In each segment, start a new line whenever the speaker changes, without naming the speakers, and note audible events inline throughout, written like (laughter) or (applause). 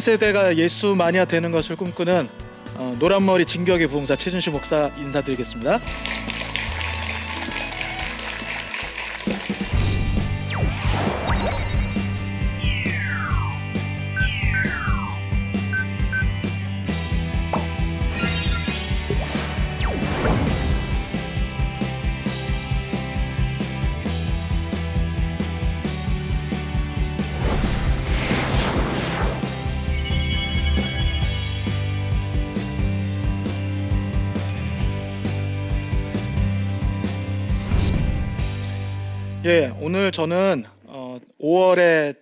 다음 세대가 예수 마니아 되는 것을 꿈꾸는 어, 노란머리 진격의 부흥사 최준식 목사 인사드리겠습니다. 오늘 저는 어, 5월에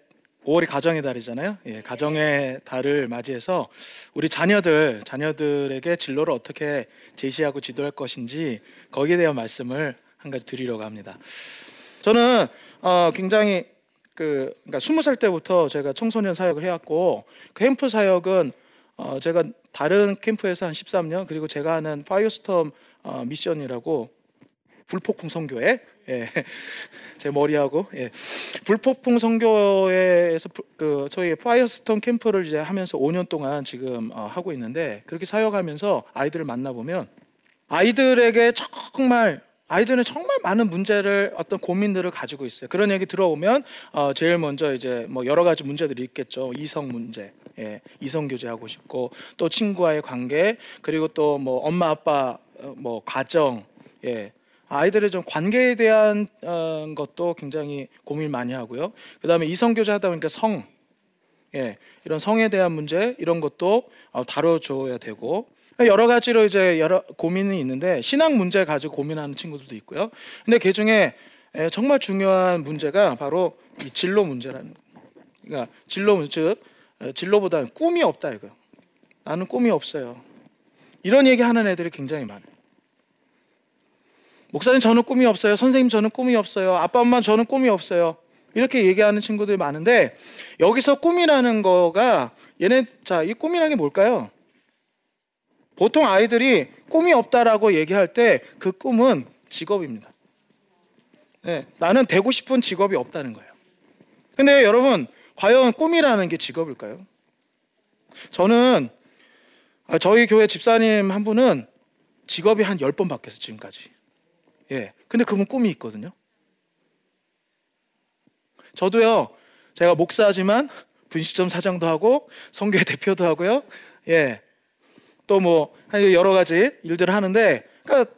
5월이 가정의 달이잖아요. 예, 가정의 달을 맞이해서 우리 자녀들 자녀들에게 진로를 어떻게 제시하고 지도할 것인지 거기에 대한 말씀을 한 가지 드리려고 합니다. 저는 어, 굉장히 그 그러니까 20살 때부터 제가 청소년 사역을 해왔고 그 캠프 사역은 어, 제가 다른 캠프에서 한 13년 그리고 제가 하는 파이어스톰 어, 미션이라고 불폭풍 선교회 예. (laughs) 제 머리하고 예. 불폭풍 선교회에서 그 저희 Firestorm 캠프를 이제 하면서 5년 동안 지금 어, 하고 있는데 그렇게 사역하면서 아이들을 만나 보면 아이들에게 정말 아이들은 정말 많은 문제를 어떤 고민들을 가지고 있어요. 그런 얘기 들어오면 어, 제일 먼저 이제 뭐 여러 가지 문제들이 있겠죠. 이성 문제, 예, 이성 교제하고 싶고 또 친구와의 관계 그리고 또 뭐 엄마 아빠 어, 뭐 가정, 예, 아이들의 좀 관계에 대한 어, 것도 굉장히 고민 많이 하고요. 그다음에 이성 교제 하다 보니까 성, 예, 이런 성에 대한 문제 이런 것도 어, 다뤄줘야 되고 여러 가지로 이제 여러 고민이 있는데 신앙 문제 가지고 고민하는 친구들도 있고요. 근데 그 중에 예, 정말 중요한 문제가 바로 이 진로 문제라는 그러니까 진로 즉 어, 진로보다는 꿈이 없다 이거. 나는 꿈이 없어요. 이런 얘기 하는 애들이 굉장히 많아요. 목사님 저는 꿈이 없어요. 선생님 저는 꿈이 없어요. 아빠 엄마 저는 꿈이 없어요. 이렇게 얘기하는 친구들이 많은데 여기서 꿈이라는 거가 얘네 자, 이 꿈이라는 게 뭘까요? 보통 아이들이 꿈이 없다라고 얘기할 때 그 꿈은 직업입니다. 네, 나는 되고 싶은 직업이 없다는 거예요. 근데 여러분, 과연 꿈이라는 게 직업일까요? 저는 아, 저희 교회 집사님 한 분은 직업이 한 10번 바뀌었어요, 지금까지. 예. 근데 그분 꿈이 있거든요. 저도요. 제가 목사지만 분식점 사장도 하고 성교회 대표도 하고요. 예. 또 뭐 여러 가지 일들을 하는데 그러니까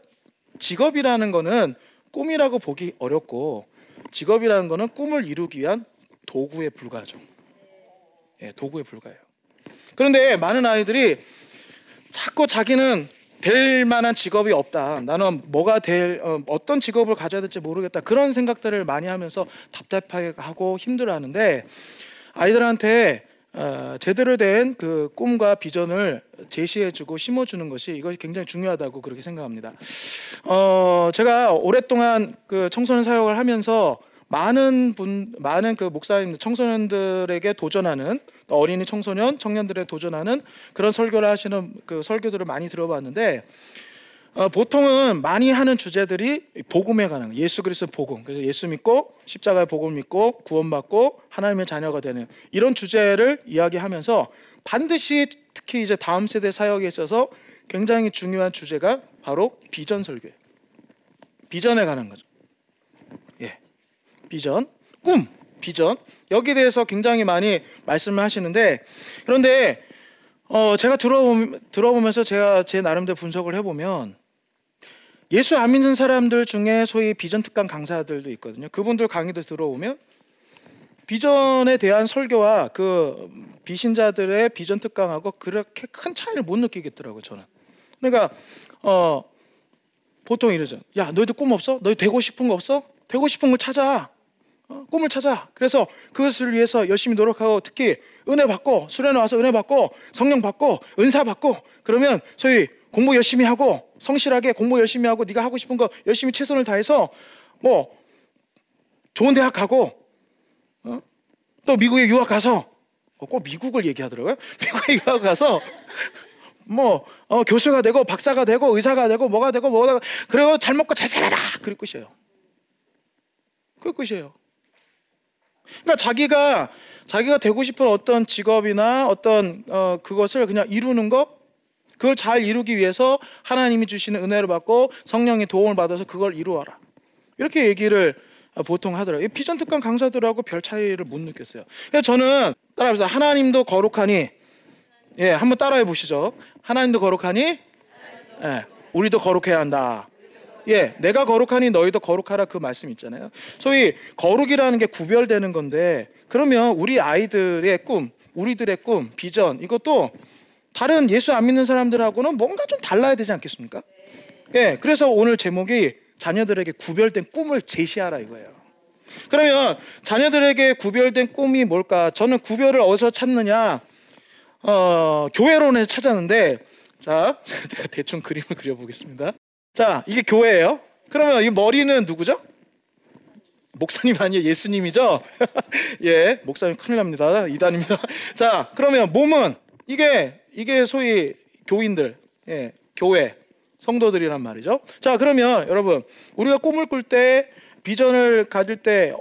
직업이라는 거는 꿈이라고 보기 어렵고 직업이라는 거는 꿈을 이루기 위한 도구에 불과하죠. 예, 도구에 불과해요. 그런데 많은 아이들이 자꾸 자기는 될 만한 직업이 없다. 나는 뭐가 될 어, 떤 직업을 가져야 될지 모르겠다. 그런 생각들을 많이 하면서 답답하게 하고 힘들어하는데 아이들한테 어, 제대로 된 그 꿈과 비전을 제시해주고 심어주는 것이 이것이 굉장히 중요하다고 그렇게 생각합니다. 어, 제가 오랫동안 그 청소년 사역을 하면서 많은 분, 많은 그 목사님, 청소년들에게 도전하는 어린이 청소년, 청년들에 도전하는 그런 설교를 하시는 그 설교들을 많이 들어봤는데 어, 보통은 많이 하는 주제들이 복음에 관한 예수 그리스도 복음. 그래서 예수 믿고 십자가의 복음 믿고 구원받고 하나님의 자녀가 되는 이런 주제를 이야기하면서 반드시 특히 이제 다음 세대 사역에 있어서 굉장히 중요한 주제가 바로 비전 설교예요. 비전에 관한 거죠. 예. 비전, 꿈, 비전. 여기에 대해서 굉장히 많이 말씀을 하시는데 그런데 어 제가 들어보, 들어보면서 제가 제 나름대로 분석을 해보면 예수 안 믿는 사람들 중에 소위 비전 특강 강사들도 있거든요. 그분들 강의도 들어오면 비전에 대한 설교와 그 비신자들의 비전 특강하고 그렇게 큰 차이를 못 느끼겠더라고요, 저는. 그러니까 어 보통 이러죠. 야, 너희들 꿈 없어? 너희 되고 싶은 거 없어? 되고 싶은 걸 찾아. 어, 꿈을 찾아. 그래서 그것을 위해서 열심히 노력하고 특히 은혜 받고 수련회 와서 은혜 받고 성령 받고 은사 받고 그러면 소위 공부 열심히 하고 성실하게 공부 열심히 하고 네가 하고 싶은 거 열심히 최선을 다해서 뭐 좋은 대학 가고 어? 또 미국에 유학 가서 어, 꼭 미국을 얘기하더라고요. (laughs) 미국에 유학 가서 뭐 어, 교수가 되고 박사가 되고 의사가 되고 뭐가 되고 뭐가 되고 그리고 잘 먹고 잘 살아라 그럴 것이에요. 그 끝이에요. 그러니까 자기가 자기가 되고 싶은 어떤 직업이나 어떤 어, 그것을 그냥 이루는 것 그걸 잘 이루기 위해서 하나님이 주시는 은혜를 받고 성령의 도움을 받아서 그걸 이루어라. 이렇게 얘기를 보통 하더라고요. 피전 특강 강사들하고 별 차이를 못 느꼈어요. 그래서 저는 따라해보세요. 하나님도 거룩하니 예, 한번 따라해 보시죠. 하나님도 거룩하니 예, 우리도 거룩해야 한다. 예, 내가 거룩하니 너희도 거룩하라 그 말씀 있잖아요. 소위 거룩이라는 게 구별되는 건데 그러면 우리 아이들의 꿈, 우리들의 꿈, 비전 이것도 다른 예수 안 믿는 사람들하고는 뭔가 좀 달라야 되지 않겠습니까? 예, 그래서 오늘 제목이 자녀들에게 구별된 꿈을 제시하라 이거예요. 그러면 자녀들에게 구별된 꿈이 뭘까? 저는 구별을 어디서 찾느냐? 어, 교회론에서 찾았는데 자, (laughs) 제가 대충 그림을 그려보겠습니다. 자, 이게 교회예요. 그러면 이 머리는 누구죠? 목사님 아니에요? 예수님이죠? (laughs) 예, 목사님 큰일 납니다. 이단입니다. (laughs) 자, 그러면 몸은 이게 이게 소위 교인들, 예, 교회 성도들이란 말이죠. 자, 그러면 여러분 우리가 꿈을 꿀 때 비전을 가질 때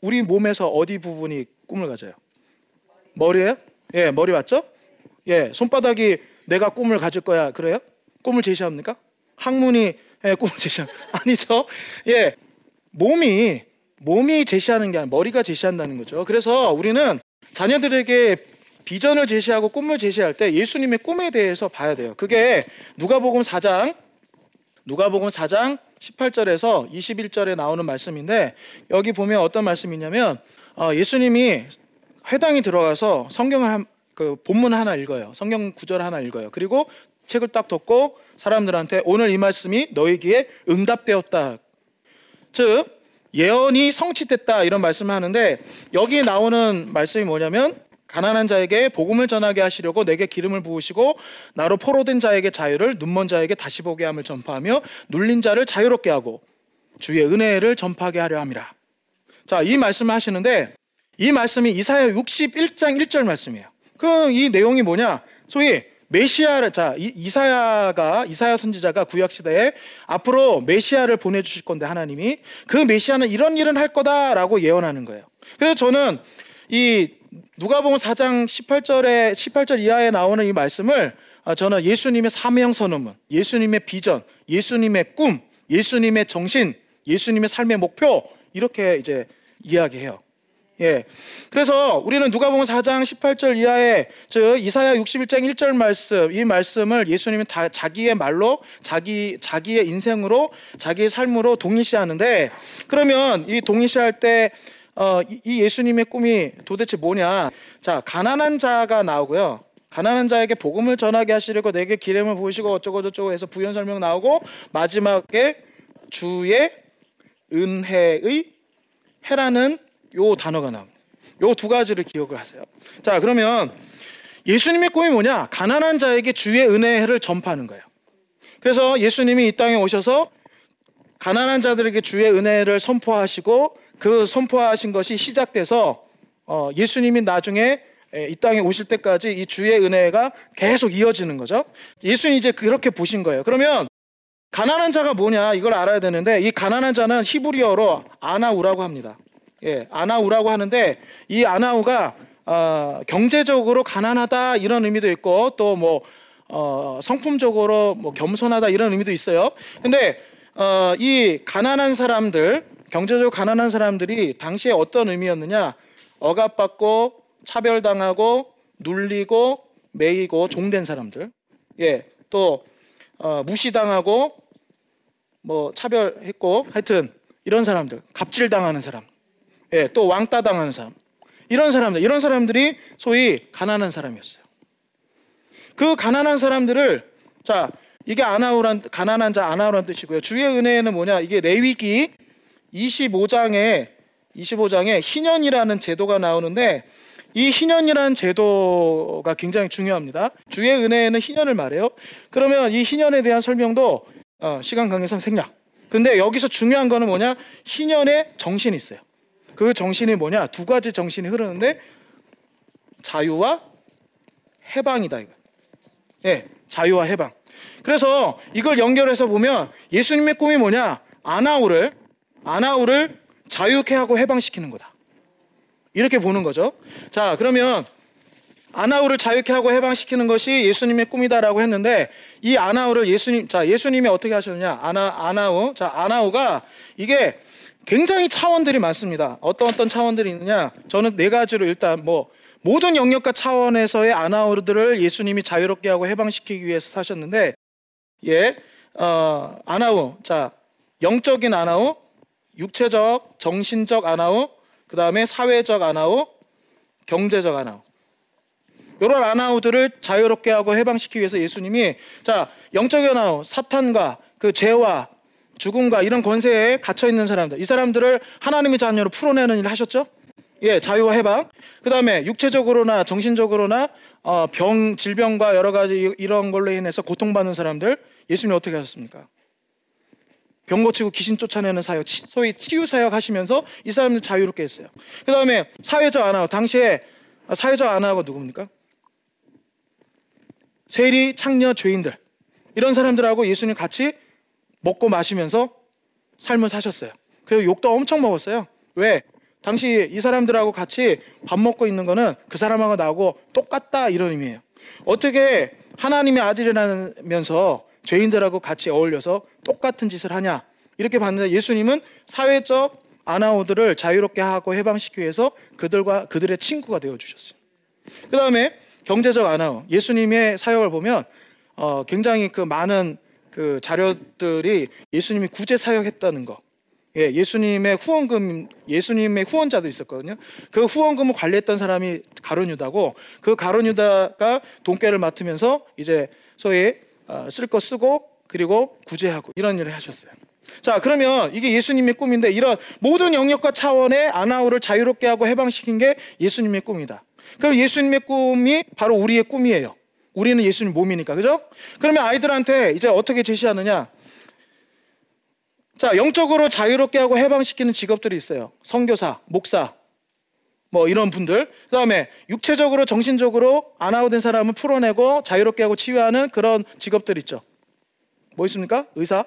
우리 몸에서 어디 부분이 꿈을 가져요? 머리예요? 예, 머리 맞죠? 예, 손바닥이 내가 꿈을 가질 거야. 그래요? 꿈을 제시합니까? 학문이 예, 꿈을 제시한 (laughs) 아니죠? 예, 몸이 몸이 제시하는 게 아니라 머리가 제시한다는 거죠. 그래서 우리는 자녀들에게 비전을 제시하고 꿈을 제시할 때 예수님의 꿈에 대해서 봐야 돼요. 그게 누가복음 4장 누가복음 4장 18절에서 21절에 나오는 말씀인데 여기 보면 어떤 말씀이냐면 어, 예수님이 회당에 들어가서 성경을 한, 그 본문 하나 읽어요. 성경 구절 하나 읽어요. 그리고 책을 딱 덮고 사람들한테 오늘 이 말씀이 너희에게 응답되었다. 즉 예언이 성취됐다 이런 말씀을 하는데 여기 나오는 말씀이 뭐냐면 가난한 자에게 복음을 전하게 하시려고 내게 기름을 부으시고 나로 포로된 자에게 자유를 눈먼 자에게 다시 보게 함을 전파하며 눌린 자를 자유롭게 하고 주의 은혜를 전파하게 하려 함이라. 자, 이 말씀을 하시는데 이 말씀이 이사야 61장 1절 말씀이에요. 그이 내용이 뭐냐? 소위 메시아를 자 이사야가 이사야 선지자가 구약 시대에 앞으로 메시아를 보내 주실 건데 하나님이 그 메시아는 이런 일은 할 거다라고 예언하는 거예요. 그래서 저는 이 누가복음 4장 18절에 18절 이하에 나오는 이 말씀을 아, 저는 예수님의 사명 선언문, 예수님의 비전, 예수님의 꿈, 예수님의 정신, 예수님의 삶의 목표 이렇게 이제 이야기해요. 예. 그래서 우리는 누가복음 4장 18절 이하에 즉 이사야 61장 1절 말씀 이 말씀을 예수님은 다 자기의 말로 자기 자기의 인생으로 자기의 삶으로 동일시하는데 그러면 이 동일시할 때 어, 이 예수님의 꿈이 도대체 뭐냐? 자, 가난한 자가 나오고요. 가난한 자에게 복음을 전하게 하시려고 내게 기름을 부으시고 어쩌고 저쩌고 해서 부연 설명 나오고 마지막에 주의 은혜의 해라는 요 단어가 나옵니다. 요 두 가지를 기억을 하세요. 자, 그러면 예수님의 꿈이 뭐냐? 가난한 자에게 주의 은혜를 전파하는 거예요. 그래서 예수님이 이 땅에 오셔서 가난한 자들에게 주의 은혜를 선포하시고 그 선포하신 것이 시작돼서 어, 예수님이 나중에 이 땅에 오실 때까지 이 주의 은혜가 계속 이어지는 거죠. 예수님이 이제 그렇게 보신 거예요. 그러면 가난한 자가 뭐냐 이걸 알아야 되는데 이 가난한 자는 히브리어로 아나우라고 합니다. 예, 아나우라고 하는데 이 아나우가 어, 경제적으로 가난하다 이런 의미도 있고 또뭐 어, 성품적으로 뭐 겸손하다 이런 의미도 있어요. 근데 어, 이 가난한 사람들 경제적으로 가난한 사람들이 당시에 어떤 의미였느냐? 억압받고 차별당하고 눌리고 매이고 종된 사람들. 예, 또 어, 무시당하고 뭐 차별했고 하여튼 이런 사람들, 갑질당하는 사람. 예, 또 왕따 당하는 사람. 이런 사람들, 이런 사람들이 소위 가난한 사람이었어요. 그 가난한 사람들을 자, 이게 아나우란 가난한 자 아나우란 뜻이고요. 주의 은혜는 뭐냐? 이게 레위기 25장에 25장에 희년이라는 제도가 나오는데 이 희년이라는 제도가 굉장히 중요합니다. 주의 은혜에는 희년을 말해요. 그러면 이 희년에 대한 설명도 어, 시간 관계상 생략. 근데 여기서 중요한 거는 뭐냐? 희년의 정신이 있어요. 그 정신이 뭐냐? 두 가지 정신이 흐르는데 자유와 해방이다 이거. 예, 자유와 해방. 그래서 이걸 연결해서 보면 예수님의 꿈이 뭐냐? 아나우를 아나우를 자유케 하고 해방시키는 거다. 이렇게 보는 거죠. 자, 그러면 아나우를 자유케 하고 해방시키는 것이 예수님의 꿈이다라고 했는데 이 아나우를 예수님 자 예수님이 어떻게 하셨느냐 아나 아나우 자 아나우가 이게 굉장히 차원들이 많습니다. 어떤 어떤 차원들이 있느냐 저는 네 가지로 일단 뭐 모든 영역과 차원에서의 아나우들을 예수님이 자유롭게 하고 해방시키기 위해서 사셨는데 예 어, 아나우 자 영적인 아나우 육체적 정신적 아나우 그 다음에 사회적 아나우 경제적 아나우 이런 아나우들을 자유롭게 하고 해방시키기 위해서 예수님이 자 영적인 아나우 사탄과 그 죄와 죽음과 이런 권세에 갇혀 있는 사람들 이 사람들을 하나님의 자녀로 풀어내는 일을 하셨죠. 예, 자유와 해방. 그 다음에 육체적으로나 정신적으로나 어, 병, 질병과 여러 가지 이런 걸로 인해서 고통받는 사람들 예수님이 어떻게 하셨습니까? 병 고치고 귀신 쫓아내는 사역, 소위 치유 사역 하시면서 이 사람들 자유롭게 했어요. 그 다음에 사회적 안하고 당시에 사회적 안하고 누굽니까? 세리, 창녀, 죄인들 이런 사람들하고 예수님 같이 먹고 마시면서 삶을 사셨어요. 그리고 욕도 엄청 먹었어요. 왜? 당시 이 사람들하고 같이 밥 먹고 있는 거는 그 사람하고 나하고 똑같다 이런 의미예요. 어떻게 하나님의 아들이라면서 죄인들하고 같이 어울려서 똑같은 짓을 하냐 이렇게 봤는데 예수님은 사회적 아나우들을 자유롭게 하고 해방시키기 위해서 그들과 그들의 친구가 되어 주셨어요. 그 다음에 경제적 아나우 예수님의 사역을 보면 어, 굉장히 그 많은 그 자료들이 예수님이 구제 사역했다는 거. 예, 예수님의 후원금, 예수님의 후원자도 있었거든요. 그 후원금을 관리했던 사람이 가론유다고 그 가론유다가 돈깨를 맡으면서 이제 소위 어, 쓸거 쓰고 그리고 구제하고 이런 일을 하셨어요. 자, 그러면 이게 예수님의 꿈인데 이런 모든 영역과 차원의 아나우를 자유롭게 하고 해방시킨 게 예수님의 꿈이다. 그럼 예수님의 꿈이 바로 우리의 꿈이에요. 우리는 예수님 몸이니까. 그죠? 그러면 아이들한테 이제 어떻게 제시하느냐? 자, 영적으로 자유롭게 하고 해방시키는 직업들이 있어요. 선교사, 목사, 뭐 이런 분들. 그다음에 육체적으로 정신적으로 안아웃된 사람을 풀어내고 자유롭게 하고 치유하는 그런 직업들 있죠. 뭐 있습니까? 의사,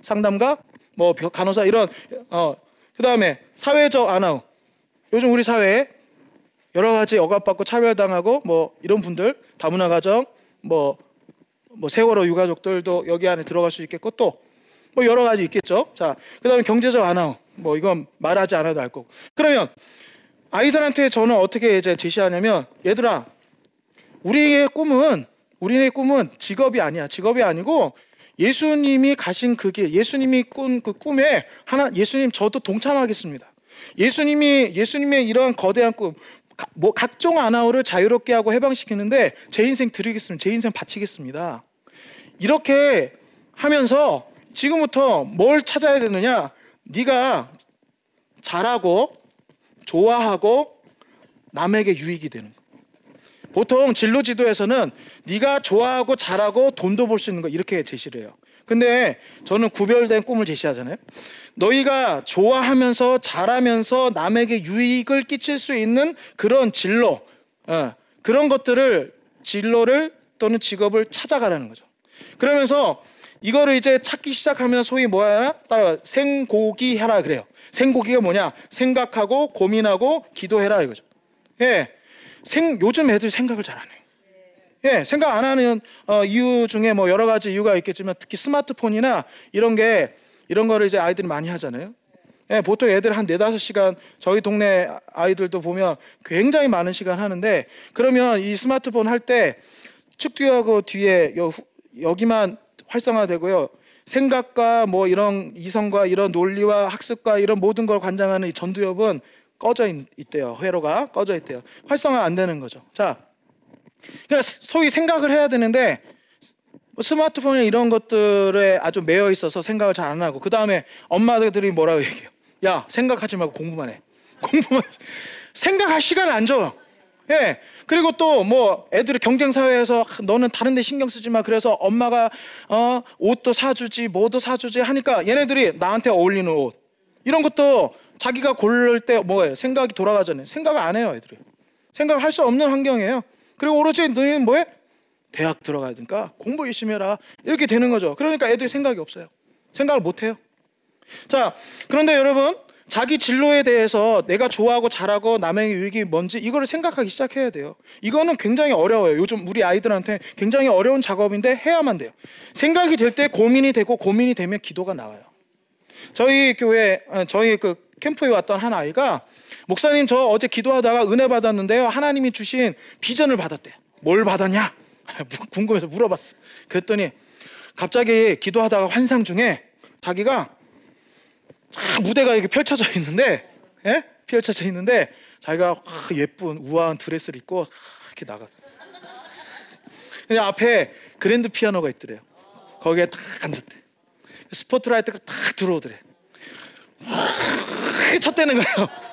상담가, 뭐 간호사 이런 어 그다음에 사회적 안아웃. 요즘 우리 사회에 여러 가지 억압받고 차별당하고 뭐 이런 분들 다문화 가정 뭐, 뭐 세월호 유가족들도 여기 안에 들어갈 수 있겠고 또 뭐 여러 가지 있겠죠. 자, 그다음에 경제적 안하뭐 이건 말하지 않아도 알 거고. 그러면 아이들한테 저는 어떻게 이제 제시하냐면 얘들아 우리의 꿈은 우리의 꿈은 직업이 아니야. 직업이 아니고 예수님이 가신 그 길, 예수님이 꾼 그 꿈에 하나 예수님 저도 동참하겠습니다. 예수님이 예수님의 이러한 거대한 꿈, 뭐 각종 아나우를 자유롭게 하고 해방시키는데 제 인생 드리겠습니다. 제 인생 바치겠습니다. 이렇게 하면서 지금부터 뭘 찾아야 되느냐? 네가 잘하고 좋아하고 남에게 유익이 되는 거. 보통 진로 지도에서는 네가 좋아하고 잘하고 돈도 벌 수 있는 거 이렇게 제시를 해요. 근데 저는 구별된 꿈을 제시하잖아요. 너희가 좋아하면서 잘하면서 남에게 유익을 끼칠 수 있는 그런 진로, 어, 그런 것들을 진로를 또는 직업을 찾아가라는 거죠. 그러면서 이거를 이제 찾기 시작하면 소위 뭐야? 따라 생고기 해라 그래요. 생고기가 뭐냐? 생각하고 고민하고 기도해라 이거죠. 예. 생 요즘 애들 생각을 잘 안 해요. 예, 생각 안 하는 어, 이유 중에 뭐 여러 가지 이유가 있겠지만 특히 스마트폰이나 이런 게 이런 거를 이제 아이들이 많이 하잖아요. 예, 보통 애들 한 네다섯 시간 저희 동네 아이들도 보면 굉장히 많은 시간 하는데 그러면 이 스마트폰 할 때 측뒤하고 뒤에 여기만 활성화되고요. 생각과 뭐 이런 이성과 이런 논리와 학습과 이런 모든 걸 관장하는 이 전두엽은 꺼져 있, 대요 회로가 꺼져 있대요. 활성화 안 되는 거죠. 자, 그러니까 소위 생각을 해야 되는데 스마트폰에 이런 것들에 아주 매여 있어서 생각을 잘 안 하고 그 다음에 엄마들이 뭐라고 얘기해요? 야 생각하지 말고 공부만 해. (laughs) 공부만 생각할 시간을 안 줘. 예. 그리고 또 뭐 애들이 경쟁 사회에서 너는 다른 데 신경 쓰지 마. 그래서 엄마가 어 옷도 사주지 뭐도 사주지 하니까 얘네들이 나한테 어울리는 옷 이런 것도 자기가 고를 때 뭐예요? 생각이 돌아가잖아요. 생각을 안 해요, 애들이. 생각을 할수 없는 환경이에요. 그리고 오로지 너희는 뭐해? 대학 들어가야 되니까 공부 열심히 해라. 이렇게 되는 거죠. 그러니까 애들이 생각이 없어요. 생각을 못 해요. 자, 그런데 여러분, 자기 진로에 대해서 내가 좋아하고 잘하고 남에게 유익이 뭔지 이거를 생각하기 시작해야 돼요. 이거는 굉장히 어려워요. 요즘 우리 아이들한테 굉장히 어려운 작업인데 해야만 돼요. 생각이 될 때 고민이 되고 고민이 되면 기도가 나와요. 저희 교회 아, 저희 그 캠프에 왔던 한 아이가 목사님 저 어제 기도하다가 은혜 받았는데요. 하나님이 주신 비전을 받았대. 뭘 받았냐? (laughs) 궁금해서 물어봤어. 그랬더니 갑자기 기도하다가 환상 중에 자기가 무대가 이렇게 펼쳐져 있는데, 예? 펼쳐져 있는데 자기가 예쁜 우아한 드레스를 입고 이렇게 나가. 그냥 앞에 그랜드 피아노가 있더래요. 거기에 딱 앉았대. 스포트라이트가 딱 들어오더래. 쳤대는 거예요.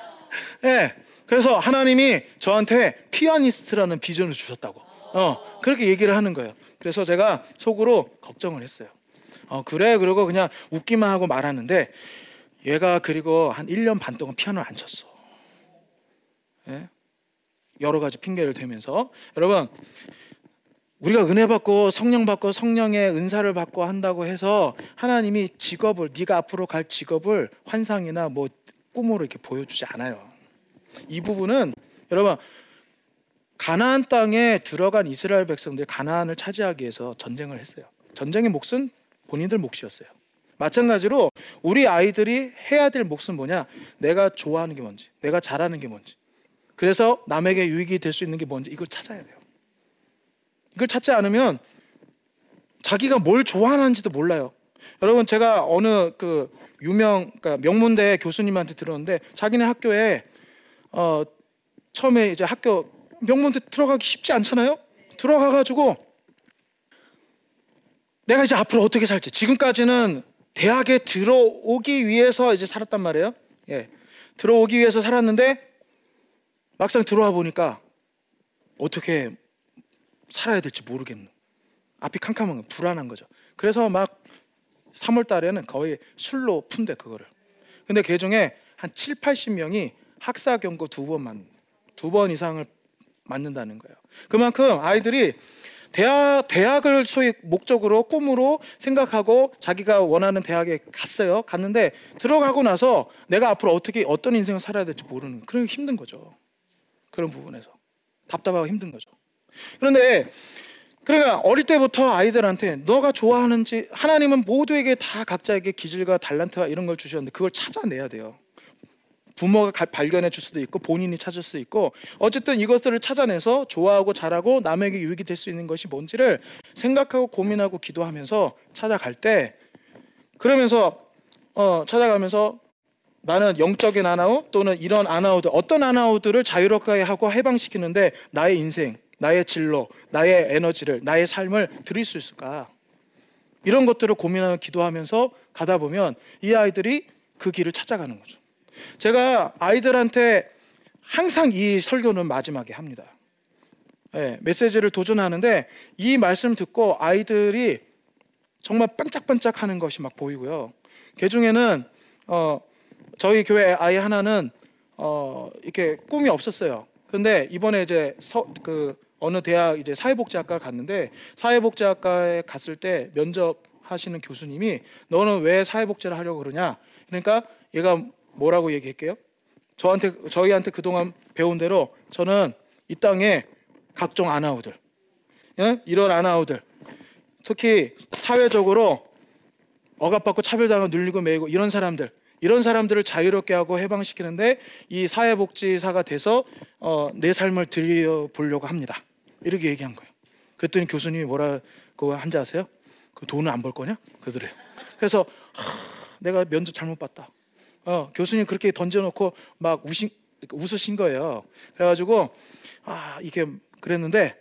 예. 그래서 하나님이 저한테 피아니스트라는 비전을 주셨다고. 어, 그렇게 얘기를 하는 거예요. 그래서 제가 속으로 걱정을 했어요. 어, 그래. 그러고 그냥 웃기만 하고 말하는데 얘가 그리고 한 1년 반 동안 피아노를 안 쳤어. 예? 여러 가지 핑계를 대면서 여러분 우리가 은혜 받고 성령 받고 성령의 은사를 받고 한다고 해서 하나님이 직업을 네가 앞으로 갈 직업을 환상이나 뭐 꿈으로 이렇게 보여주지 않아요. 이 부분은 여러분 가나안 땅에 들어간 이스라엘 백성들 가나안을 차지하기 위해서 전쟁을 했어요. 전쟁의 몫은 본인들 몫이었어요. 마찬가지로 우리 아이들이 해야 될 몫은 뭐냐? 내가 좋아하는 게 뭔지, 내가 잘하는 게 뭔지. 그래서 남에게 유익이 될 수 있는 게 뭔지 이걸 찾아야 돼요. 이걸 찾지 않으면 자기가 뭘 좋아하는지도 몰라요. 여러분 제가 어느 그 유명 그러니까 명문대 교수님한테 들었는데 자기네 학교에 어 처음에 이제 학교 명문대 들어가기 쉽지 않잖아요. 들어가 가지고 내가 이제 앞으로 어떻게 살지 지금까지는 대학에 들어오기 위해서 이제 살았단 말이에요. 예. 들어오기 위해서 살았는데 막상 들어와 보니까 어떻게 살아야 될지 모르겠는. 앞이 캄캄한 거, 불안한 거죠. 그래서 막 3월 달에는 거의 술로 푼대 그거를. 근데 그 중에 한 7, 80명이 학사 경고 두 번만 두번 이상을 맞는다는 거예요. 그만큼 아이들이 대학 대학을 소위 목적으로 꿈으로 생각하고 자기가 원하는 대학에 갔어요. 갔는데 들어가고 나서 내가 앞으로 어떻게 어떤 인생을 살아야 될지 모르는 그런 힘든 거죠. 그런 부분에서 답답하고 힘든 거죠. 그런데 그러니까 어릴 때부터 아이들한테 너가 좋아하는지 하나님은 모두에게 다 각자에게 기질과 달란트와 이런 걸 주셨는데 그걸 찾아내야 돼요. 부모가 발견해 줄 수도 있고 본인이 찾을 수 있고 어쨌든 이것들을 찾아내서 좋아하고 잘하고 남에게 유익이 될 수 있는 것이 뭔지를 생각하고 고민하고 기도하면서 찾아갈 때 그러면서 어 찾아가면서 나는 영적인 아나웃 또는 이런 아나웃들 어떤 아나웃들을 자유롭게 하고 해방시키는데 나의 인생 나의 진로, 나의 에너지를, 나의 삶을 드릴 수 있을까? 이런 것들을 고민하며 기도하면서 가다 보면 이 아이들이 그 길을 찾아가는 거죠. 제가 아이들한테 항상 이 설교는 마지막에 합니다. 네, 메시지를 도전하는데 이 말씀 듣고 아이들이 정말 반짝반짝 하는 것이 막 보이고요. 그 중에는 어, 저희 교회 아이 하나는 어, 이렇게 꿈이 없었어요. 근데 이번에 이제 서, 그 어느 대학 이제 사회복지학과 갔는데 사회복지학과에 갔을 때 면접하시는 교수님이 너는 왜 사회복지를 하려고 그러냐? 그러니까 얘가 뭐라고 얘기할게요? 저한테 저희한테 그동안 배운 대로 저는 이 땅에 각종 아나우들 예? 이런 아나우들 특히 사회적으로 억압받고 차별당하고 눌리고 매이고 이런 사람들 이런 사람들을 자유롭게 하고 해방시키는데 이 사회복지사가 돼서 어, 내 삶을 드려보려고 합니다. 이렇게 얘기한 거예요. 그랬더니 교수님이 뭐라고 한지 아세요? 그 돈을 안 벌 거냐? 그러더래요. 그래서 하, 내가 면접 잘못 봤다. 어, 교수님 그렇게 던져놓고 막 우신, 웃으신 거예요. 그래가지고 아 이게 그랬는데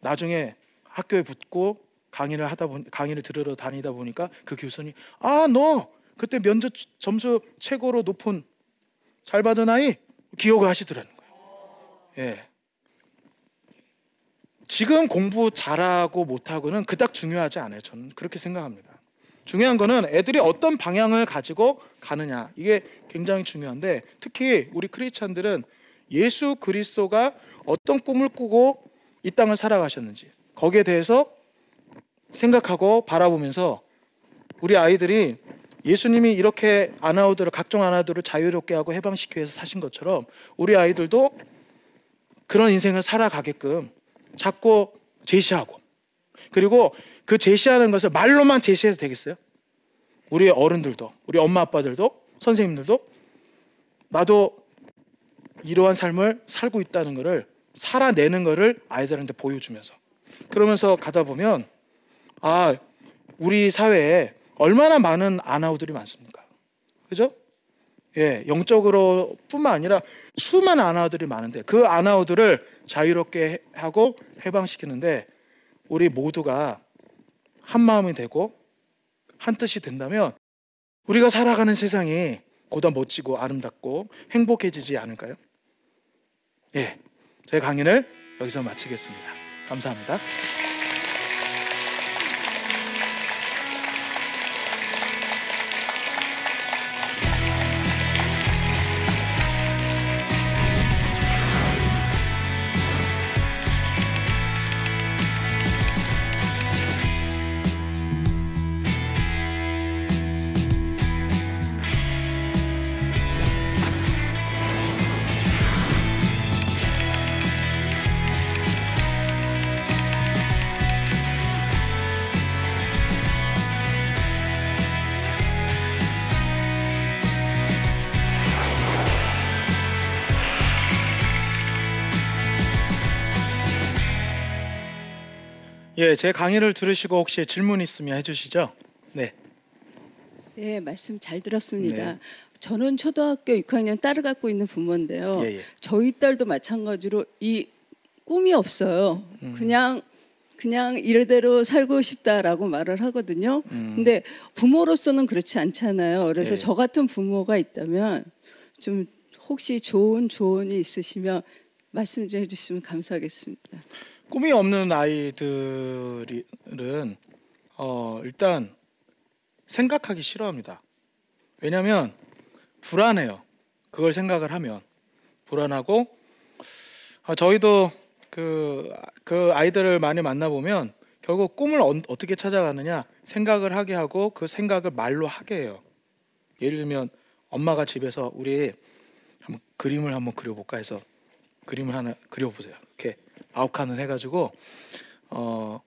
나중에 학교에 붙고 강의를 하다 보니 강의를 들으러 다니다 보니까 그 교수님 아 너 그때 면접 점수 최고로 높은 잘 받은 아이 기억을 하시더라는 거예요. 예. 지금 공부 잘하고 못하고는 그닥 중요하지 않아요. 저는 그렇게 생각합니다. 중요한 거는 애들이 어떤 방향을 가지고 가느냐. 이게 굉장히 중요한데 특히 우리 크리스찬들은 예수 그리스도가 어떤 꿈을 꾸고 이 땅을 살아가셨는지 거기에 대해서 생각하고 바라보면서 우리 아이들이 예수님이 이렇게 아나우들을 각종 아나우들을 자유롭게 하고 해방시키기 위해서 사신 것처럼 우리 아이들도 그런 인생을 살아가게끔 자꾸 제시하고 그리고 그 제시하는 것을 말로만 제시해도 되겠어요? 우리 어른들도 우리 엄마 아빠들도 선생님들도 나도 이러한 삶을 살고 있다는 것을 살아내는 것을 아이들한테 보여주면서 그러면서 가다 보면 아 우리 사회에 얼마나 많은 아나우들이 많습니까? 그죠? 예, 영적으로 뿐만 아니라 수많은 아나우들이 많은데 그 아나우들을 자유롭게 하고 해방시키는데 우리 모두가 한 마음이 되고 한 뜻이 된다면 우리가 살아가는 세상이 보다 멋지고 아름답고 행복해지지 않을까요? 예. 저희 강연을 여기서 마치겠습니다. 감사합니다. 예, 제 강의를 들으시고 혹시 질문 있으면 해주시죠. 네.
네, 말씀 잘 들었습니다.
네.
저는 초등학교 6학년 딸을 갖고 있는 부모인데요.
예, 예.
저희 딸도 마찬가지로 이 꿈이 없어요.
음.
그냥 그냥 이래대로 살고 싶다라고 말을 하거든요.
음.
근데 부모로서는 그렇지 않잖아요. 그래서
예.
저 같은 부모가 있다면 좀 혹시 좋은 조언이 있으시면 말씀 좀 해주시면 감사하겠습니다.
꿈이 없는 아이들은 어, 일단 생각하기 싫어합니다. 왜냐하면 불안해요. 그걸 생각을 하면 불안하고 아, 저희도 그, 그 아이들을 많이 만나보면 결국 꿈을 어, 어떻게 찾아가느냐 생각을 하게 하고 그 생각을 말로 하게 해요. 예를 들면 엄마가 집에서 우리 한번 그림을 한번 그려볼까 해서 그림을 하나 그려보세요. 아홉 칸을 해가지고 어,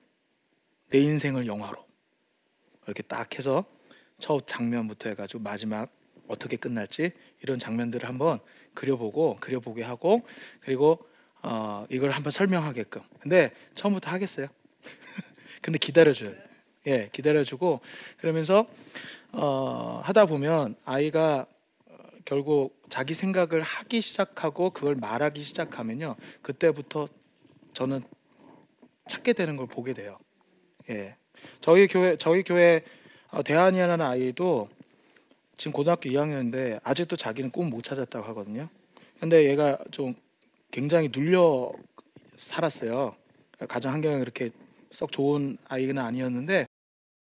내 인생을 영화로 이렇게 딱 해서 첫 장면부터 해가지고 마지막 어떻게 끝날지 이런 장면들을 한번 그려보고 그려보게 하고 그리고 어, 이걸 한번 설명하게끔. 근데 처음부터 하겠어요. (laughs) 근데 기다려줘요. 예, 기다려주고 그러면서 어, 하다 보면 아이가 어, 결국 자기 생각을 하기 시작하고 그걸 말하기 시작하면요 그때부터 저는 찾게 되는 걸 보게 돼요. 예, 저희 교회 저희 교회 어, 대한이라는 아이도 지금 고등학교 2학년인데 아직도 자기는 꿈 못 찾았다고 하거든요. 근데 얘가 좀 굉장히 눌려 살았어요. 가정 환경이 그렇게 썩 좋은 아이는 아니었는데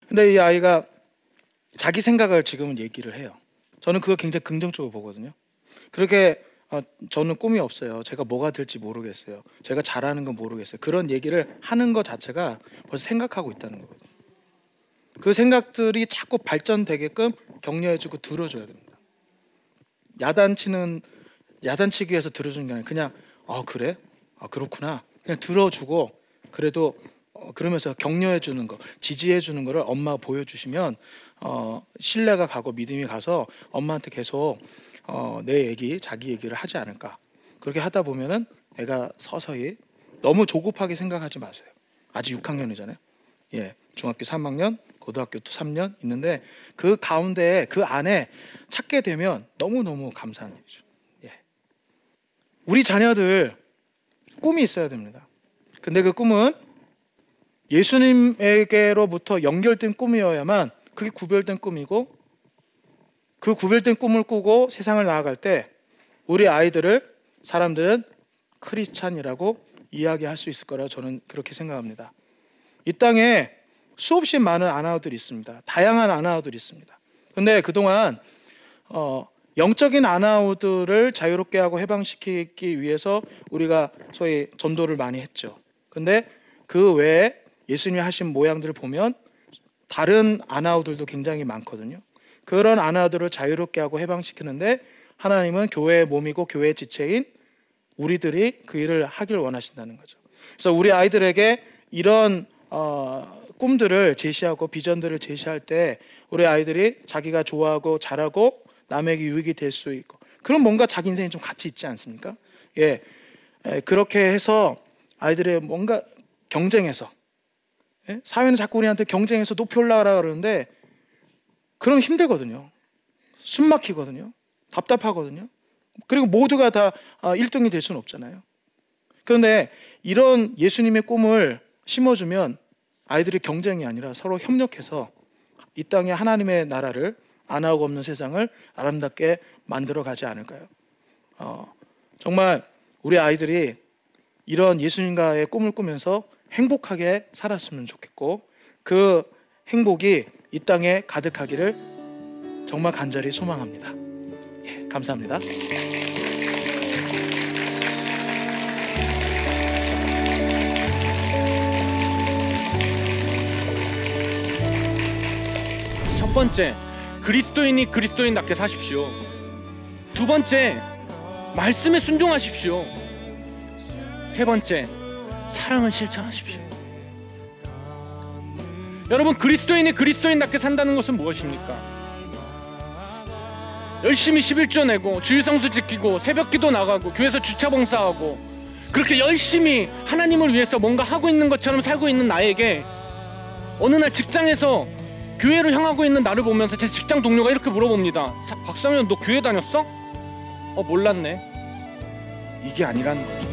근데 이 아이가 자기 생각을 지금은 얘기를 해요. 저는 그거 굉장히 긍정적으로 보거든요. 그렇게 어, 저는 꿈이 없어요. 제가 뭐가 될지 모르겠어요. 제가 잘하는 건 모르겠어요. 그런 얘기를 하는 것 자체가 벌써 생각하고 있다는 거거든요. 그 생각들이 자꾸 발전되게끔 격려해주고 들어줘야 됩니다. 야단치는 야단치기 위해서 들어주는 게 아니라 그냥 아 그래? 아 그렇구나. 그냥 들어주고 그래도 어, 그러면서 격려해 주는 거, 지지해 주는 거를 엄마가 보여주시면 어, 신뢰가 가고 믿음이 가서 엄마한테 계속 어, 내 얘기, 자기 얘기를 하지 않을까. 그렇게 하다 보면은 애가 서서히 너무 조급하게 생각하지 마세요. 아직 6학년이잖아요. 예, 중학교 3학년, 고등학교 또 3년 있는데 그 가운데 그 안에 찾게 되면 너무 너무 감사한 일이죠. 예. 우리 자녀들 꿈이 있어야 됩니다. 근데 그 꿈은 예수님에게로부터 연결된 꿈이어야만 그게 구별된 꿈이고 그 구별된 꿈을 꾸고 세상을 나아갈 때 우리 아이들을 사람들은 크리스찬이라고 이야기할 수 있을 거라 저는 그렇게 생각합니다. 이 땅에 수없이 많은 아나우들이 있습니다. 다양한 아나우들이 있습니다. 근데 그동안 어, 영적인 아나우들을 자유롭게 하고 해방시키기 위해서 우리가 소위 전도를 많이 했죠. 근데 그 외에 예수님이 하신 모양들을 보면 다른 아나우들도 굉장히 많거든요. 그런 아나들을 자유롭게 하고 해방시키는데 하나님은 교회의 몸이고 교회의 지체인 우리들이 그 일을 하길 원하신다는 거죠. 그래서 우리 아이들에게 이런 어, 꿈들을 제시하고 비전들을 제시할 때 우리 아이들이 자기가 좋아하고 잘하고 남에게 유익이 될 수 있고 그런 뭔가 자기 인생이 좀 가치 있지 않습니까? 예, 에, 그렇게 해서 아이들의 뭔가 경쟁해서 예? 사회는 자꾸 우리한테 경쟁해서 높이 올라가라 그러는데 그럼 힘들거든요. 숨 막히거든요. 답답하거든요. 그리고 모두가 다 1등이 될 수는 없잖아요. 그런데 이런 예수님의 꿈을 심어주면 아이들이 경쟁이 아니라 서로 협력해서 이 땅에 하나님의 나라를 안 하고 없는 세상을 아름답게 만들어 가지 않을까요? 어, 정말 우리 아이들이 이런 예수님과의 꿈을 꾸면서 행복하게 살았으면 좋겠고 그 행복이 이 땅에 가득하기를 정말 간절히 소망합니다. 예, 감사합니다.
첫 번째, 그리스도인이 그리스도인답게 사십시오. 두 번째, 말씀에 순종하십시오. 세 번째, 사랑을 실천하십시오. 여러분, 그리스도인이 그리스도인답게 산다는 것은 무엇입니까? 열심히 11조 내고 주일 성수 지키고 새벽 기도 나가고 교회에서 주차 봉사하고 그렇게 열심히 하나님을 위해서 뭔가 하고 있는 것처럼 살고 있는 나에게 어느 날 직장에서 교회로 향하고 있는 나를 보면서 제 직장 동료가 이렇게 물어봅니다. 사- 박사면 너 교회 다녔어? 어 몰랐네. 이게 아니라는 거죠.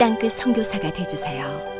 땅끝 선교사가 되주세요.